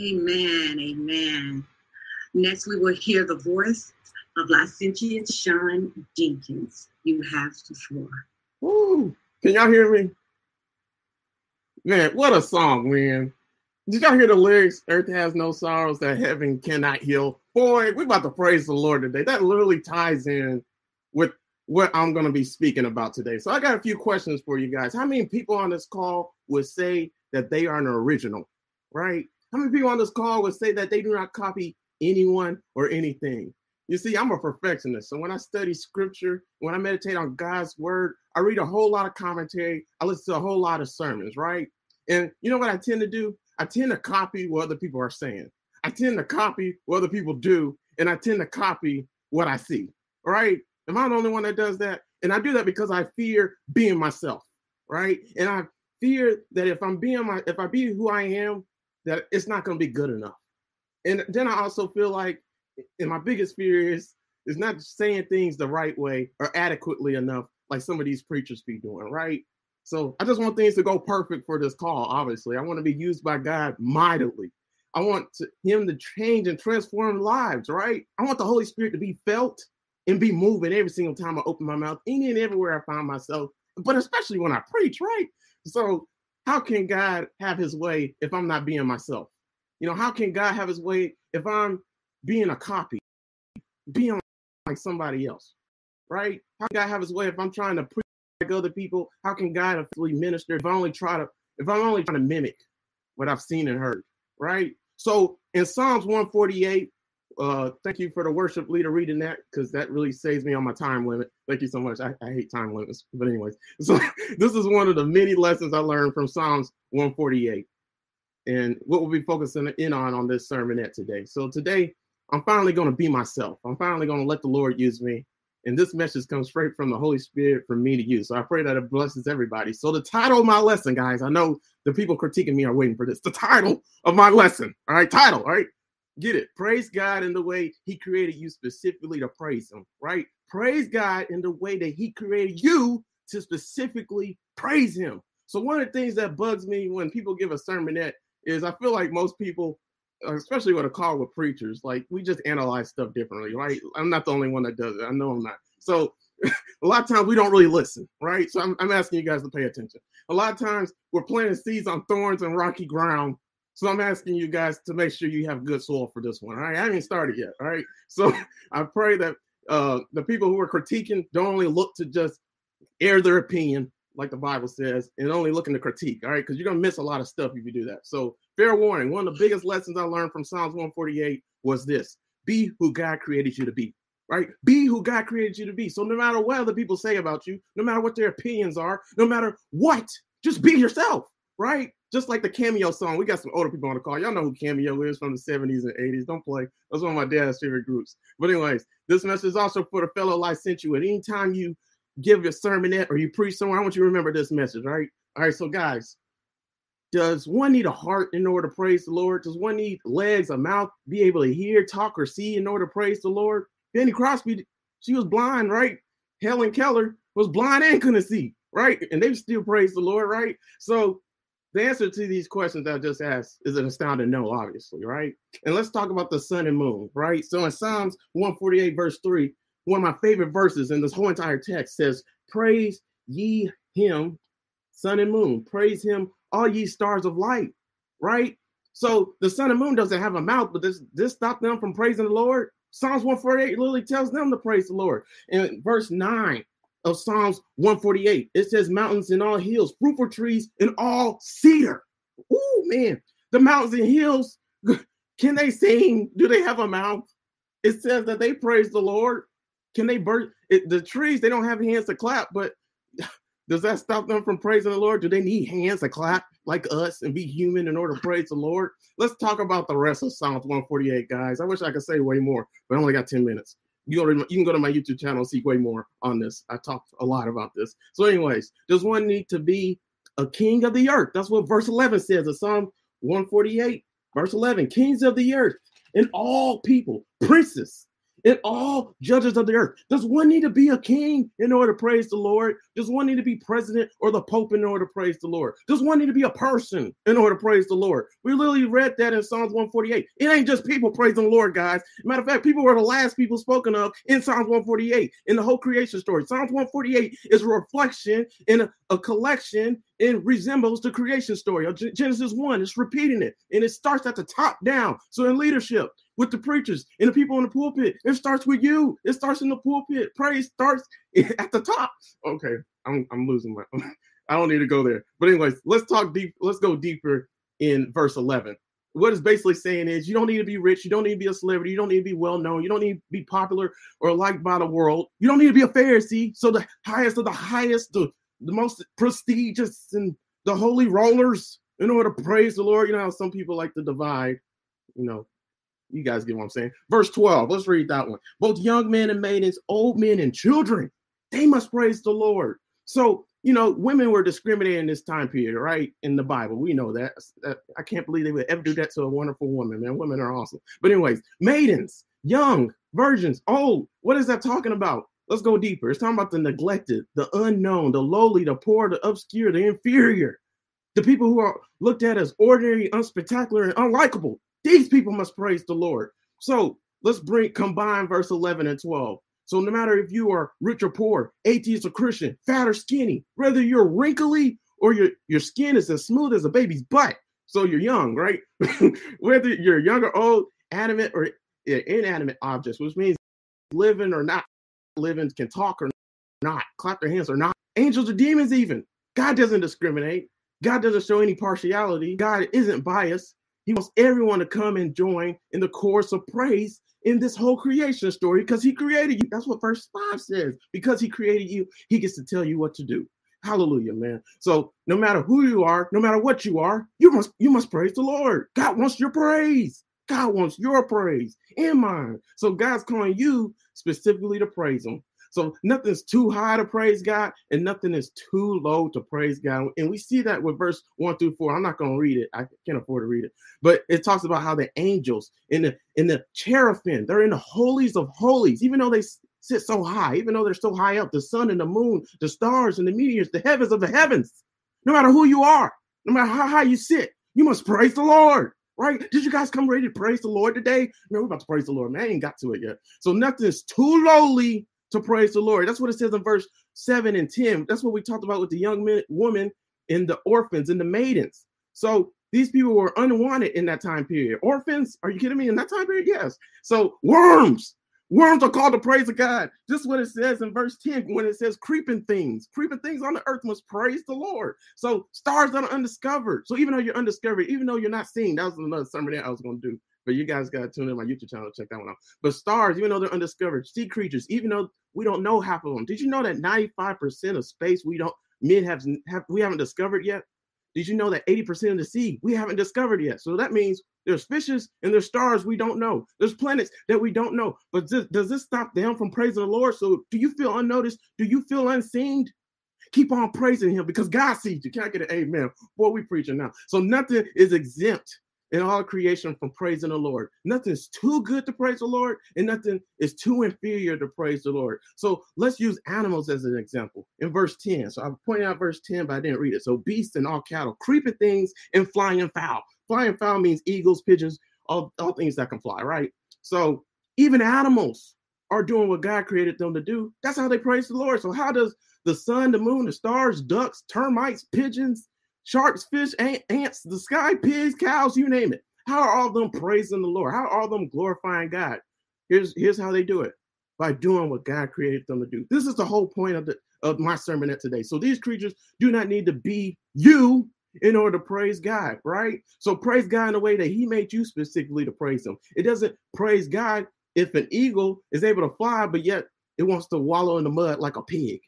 Amen. Amen. Next, we will hear the voice of Licentiate Sean Jenkins. You have the floor. Woo! Can y'all hear me? Man, what a song, man. Did y'all hear the lyrics? Earth has no sorrows that heaven cannot heal. Boy, we're about to praise the Lord today. That literally ties in with what I'm going to be speaking about today. So I got a few questions for you guys. How many people on this call would say that they are an original, right? How many people on this call would say that they do not copy anyone or anything? You see, I'm a perfectionist. So when I study scripture, when I meditate on God's word, I read a whole lot of commentary. I listen to a whole lot of sermons, right? And you know what I tend to do? I tend to copy what other people are saying. I tend to copy what other people do, and I tend to copy what I see. Right? Am I the only one that does that? And I do that because I fear being myself, right? And I fear that if I'm being my, if I be who I am, that it's not going to be good enough. And then I also feel like, and my biggest fear is is not saying things the right way or adequately enough, like some of these preachers be doing, right? So I just want things to go perfect for this call. Obviously, I want to be used by God mightily. I want to, Him to change and transform lives. Right? I want the Holy Spirit to be felt and be moving every single time I open my mouth, any and everywhere I find myself, but especially when I preach. Right? So how can God have His way if I'm not being myself? You know, how can God have His way if I'm being a copy, being like somebody else? Right? How can God have His way if I'm trying to preach? like other people? How can God effectively minister if I only try to if I'm only trying to mimic what I've seen and heard? Right. So in Psalms 148, uh, thank you for the worship leader reading that because that really saves me on my time limit. Thank you so much. I, I hate time limits, but anyways, so this is one of the many lessons I learned from Psalms 148, and what we'll be focusing in on on this sermonette today. So today, I'm finally going to be myself. I'm finally going to let the Lord use me. And this message comes straight from the Holy Spirit for me to use. So I pray that it blesses everybody. So the title of my lesson, guys, I know the people critiquing me are waiting for this. The title of my lesson. All right, title, all right. Get it. Praise God in the way He created you specifically to praise Him, right? Praise God in the way that He created you to specifically praise Him. So, one of the things that bugs me when people give a sermonette is I feel like most people especially with a call with preachers, like we just analyze stuff differently, right? I'm not the only one that does it. I know I'm not. So a lot of times we don't really listen, right? So I'm, I'm asking you guys to pay attention. A lot of times we're planting seeds on thorns and rocky ground. So I'm asking you guys to make sure you have good soil for this one. All right. I haven't started yet. All right. So I pray that uh, the people who are critiquing don't only look to just air their opinion, like the Bible says, and only looking to critique. All right. Because you're going to miss a lot of stuff if you do that. So fair warning, one of the biggest lessons I learned from Psalms 148 was this be who God created you to be, right? Be who God created you to be. So no matter what other people say about you, no matter what their opinions are, no matter what, just be yourself, right? Just like the Cameo song. We got some older people on the call. Y'all know who Cameo is from the 70s and 80s. Don't play. That's one of my dad's favorite groups. But, anyways, this message is also for the fellow licentiate. Anytime you give your sermonette or you preach somewhere, I want you to remember this message, right? All right, so guys, does one need a heart in order to praise the Lord? Does one need legs, a mouth, be able to hear, talk, or see in order to praise the Lord? Fanny Crosby, she was blind, right? Helen Keller was blind and couldn't see, right? And they still praise the Lord, right? So the answer to these questions I just asked is an astounding no, obviously, right? And let's talk about the sun and moon, right? So in Psalms 148, verse 3, one of my favorite verses in this whole entire text says, Praise ye him, sun and moon. Praise him, all ye stars of light, right? So the sun and moon doesn't have a mouth, but this this stop them from praising the Lord. Psalms 148 literally tells them to praise the Lord. In verse 9 of Psalms 148, it says, Mountains and all hills, fruitful trees and all cedar. Oh man, the mountains and hills, can they sing? Do they have a mouth? It says that they praise the Lord. Can they burst? the trees? They don't have hands to clap, but does that stop them from praising the Lord? Do they need hands to clap like us and be human in order to praise the Lord? Let's talk about the rest of Psalms 148, guys. I wish I could say way more, but I only got 10 minutes. You, you can go to my YouTube channel and see way more on this. I talked a lot about this. So, anyways, does one need to be a king of the earth? That's what verse 11 says of Psalm 148, verse 11 kings of the earth and all people, princes, and all judges of the earth. Does one need to be a king in order to praise the Lord? Does one need to be president or the pope in order to praise the Lord? Does one need to be a person in order to praise the Lord? We literally read that in Psalms 148. It ain't just people praising the Lord, guys. Matter of fact, people were the last people spoken of in Psalms 148 in the whole creation story. Psalms 148 is a reflection in a, a collection and resembles the creation story uh, of Genesis 1. It's repeating it and it starts at the top down. So in leadership, with the preachers and the people in the pulpit. It starts with you. It starts in the pulpit. Praise starts at the top. Okay, I'm I'm losing my. I don't need to go there. But anyways, let's talk deep. Let's go deeper in verse 11. What it's basically saying is you don't need to be rich, you don't need to be a celebrity, you don't need to be well known, you don't need to be popular or liked by the world, you don't need to be a Pharisee. So the highest of the highest, the, the most prestigious and the holy rollers in order to praise the Lord. You know how some people like to divide, you know, you guys get what I'm saying. Verse 12, let's read that one. Both young men and maidens, old men and children, they must praise the Lord. So, you know, women were discriminated in this time period, right? In the Bible, we know that. I can't believe they would ever do that to a wonderful woman, man. Women are awesome. But, anyways, maidens, young, virgins, old. What is that talking about? Let's go deeper. It's talking about the neglected, the unknown, the lowly, the poor, the obscure, the inferior, the people who are looked at as ordinary, unspectacular, and unlikable. These people must praise the Lord. So let's bring combine verse 11 and 12. So no matter if you are rich or poor, atheist or Christian, fat or skinny, whether you're wrinkly or your, your skin is as smooth as a baby's butt, so you're young, right? whether you're young or old, animate or inanimate objects, which means living or not living, can talk or not, clap their hands or not, angels or demons even. God doesn't discriminate. God doesn't show any partiality. God isn't biased. He wants everyone to come and join in the chorus of praise in this whole creation story because he created you. That's what verse 5 says. Because he created you, he gets to tell you what to do. Hallelujah, man. So no matter who you are, no matter what you are, you must you must praise the Lord. God wants your praise. God wants your praise and mine. So God's calling you specifically to praise him. So nothing's too high to praise God, and nothing is too low to praise God. And we see that with verse one through four. I'm not going to read it. I can't afford to read it, but it talks about how the angels in the in the cherubim, they're in the holies of holies, even though they sit so high, even though they're so high up, the sun and the moon, the stars and the meteors, the heavens of the heavens. No matter who you are, no matter how high you sit, you must praise the Lord right? Did you guys come ready to praise the Lord today? No, we're about to praise the Lord, man. I ain't got to it yet. So nothing is too lowly to praise the Lord. That's what it says in verse 7 and 10. That's what we talked about with the young men, woman and the orphans and the maidens. So these people were unwanted in that time period. Orphans, are you kidding me? In that time period, yes. So worms, worms are called to praise of God. This is what it says in verse 10 when it says creeping things, creeping things on the earth must praise the Lord. So stars that are undiscovered. So even though you're undiscovered, even though you're not seen, that was another sermon that I was going to do. But you guys got to tune in my YouTube channel check that one out. But stars, even though they're undiscovered, sea creatures, even though we don't know half of them. Did you know that 95% of space we don't men have, have we haven't discovered yet? Did you know that 80% of the sea we haven't discovered yet? So that means there's fishes and there's stars we don't know. There's planets that we don't know. But does this stop them from praising the Lord? So do you feel unnoticed? Do you feel unseen? Keep on praising him because God sees you. Can I get an amen? Boy, we preaching now. So nothing is exempt in all creation from praising the Lord. Nothing's too good to praise the Lord, and nothing is too inferior to praise the Lord. So let's use animals as an example. In verse 10, so I pointed out verse 10, but I didn't read it. So beasts and all cattle, creeping things, and flying fowl. Flying fowl means eagles, pigeons, all, all things that can fly, right? So even animals are doing what God created them to do. That's how they praise the Lord. So how does the sun, the moon, the stars, ducks, termites, pigeons, sharks, fish, ants, the sky, pigs, cows, you name it. How are all of them praising the Lord? How are all of them glorifying God? Here's here's how they do it by doing what God created them to do. This is the whole point of the of my sermon today. So these creatures do not need to be you in order to praise God, right? So praise God in a way that He made you specifically to praise Him. It doesn't praise God if an eagle is able to fly, but yet it wants to wallow in the mud like a pig,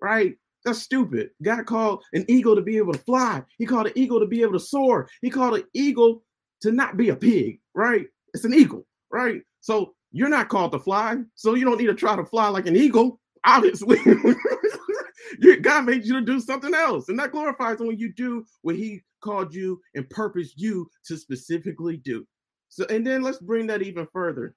right? That's stupid. God called an eagle to be able to fly. He called an eagle to be able to soar. He called an eagle to not be a pig, right? It's an eagle, right? So you're not called to fly. So you don't need to try to fly like an eagle, obviously. God made you to do something else. And that glorifies when you do what he called you and purposed you to specifically do. So, and then let's bring that even further.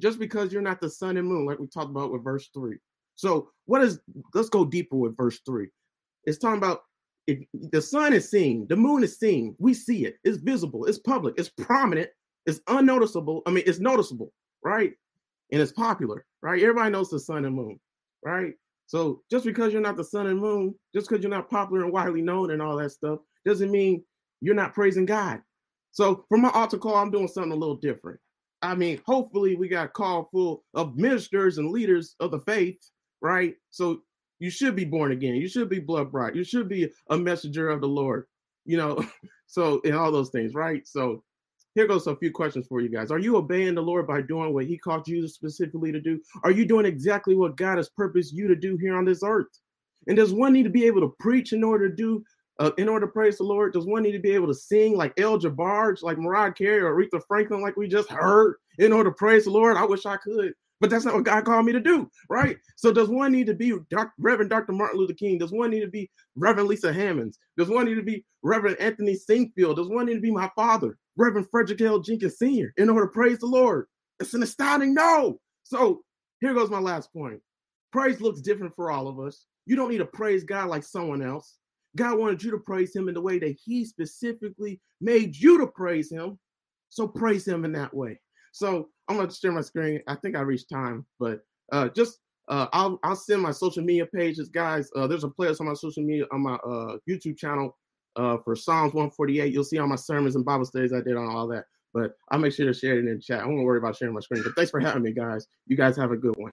just because you're not the sun and moon, like we talked about with verse three. So, what is, let's go deeper with verse three. It's talking about if the sun is seen, the moon is seen, we see it, it's visible, it's public, it's prominent, it's unnoticeable. I mean, it's noticeable, right? And it's popular, right? Everybody knows the sun and moon, right? So just because you're not the sun and moon, just because you're not popular and widely known and all that stuff, doesn't mean you're not praising God. So for my altar call, I'm doing something a little different. I mean, hopefully we got a call full of ministers and leaders of the faith, right? So you should be born again. You should be blood bright. You should be a messenger of the Lord, you know. so and all those things, right? So here goes a few questions for you guys. Are you obeying the Lord by doing what He called you specifically to do? Are you doing exactly what God has purposed you to do here on this earth? And does one need to be able to preach in order to do, uh, in order to praise the Lord? Does one need to be able to sing like El Jabbar, like Mariah Carey or Aretha Franklin, like we just heard, in order to praise the Lord? I wish I could, but that's not what God called me to do, right? So does one need to be Dr. Reverend Dr. Martin Luther King? Does one need to be Reverend Lisa Hammonds? Does one need to be Reverend Anthony Singfield? Does one need to be my father? Reverend Frederick L. Jenkins Sr. in order to praise the Lord. It's an astounding no. So here goes my last point. Praise looks different for all of us. You don't need to praise God like someone else. God wanted you to praise him in the way that he specifically made you to praise him. So praise him in that way. So I'm to share my screen. I think I reached time, but uh, just uh, I'll I'll send my social media pages, guys. Uh, there's a playlist on my social media on my uh, YouTube channel uh, for Psalms 148. You'll see all my sermons and Bible studies I did on all that. But I'll make sure to share it in the chat. I won't worry about sharing my screen. But thanks for having me, guys. You guys have a good one.